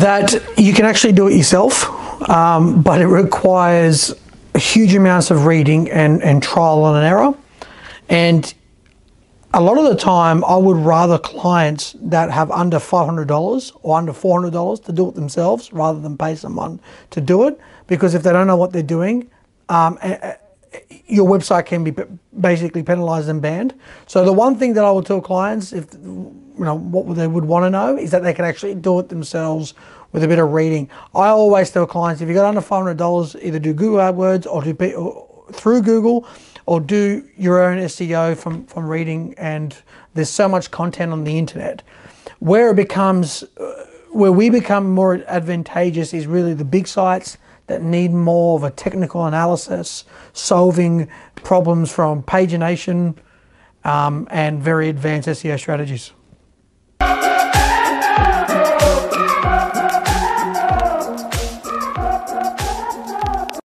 that you can actually do it yourself, um, but it requires huge amounts of reading and, and trial and error. And a lot of the time, I would rather clients that have under $500 or under $400 to do it themselves rather than pay someone to do it. Because if they don't know what they're doing, um, your website can be basically penalized and banned. So the one thing that I will tell clients, if you know what they would want to know, is that they can actually do it themselves with a bit of reading. I always tell clients if you got under five hundred dollars, either do Google AdWords or do or through Google or do your own SEO from, from reading. And there's so much content on the internet. Where it becomes, uh, where we become more advantageous is really the big sites that need more of a technical analysis, solving problems from pagination um, and very advanced SEO strategies.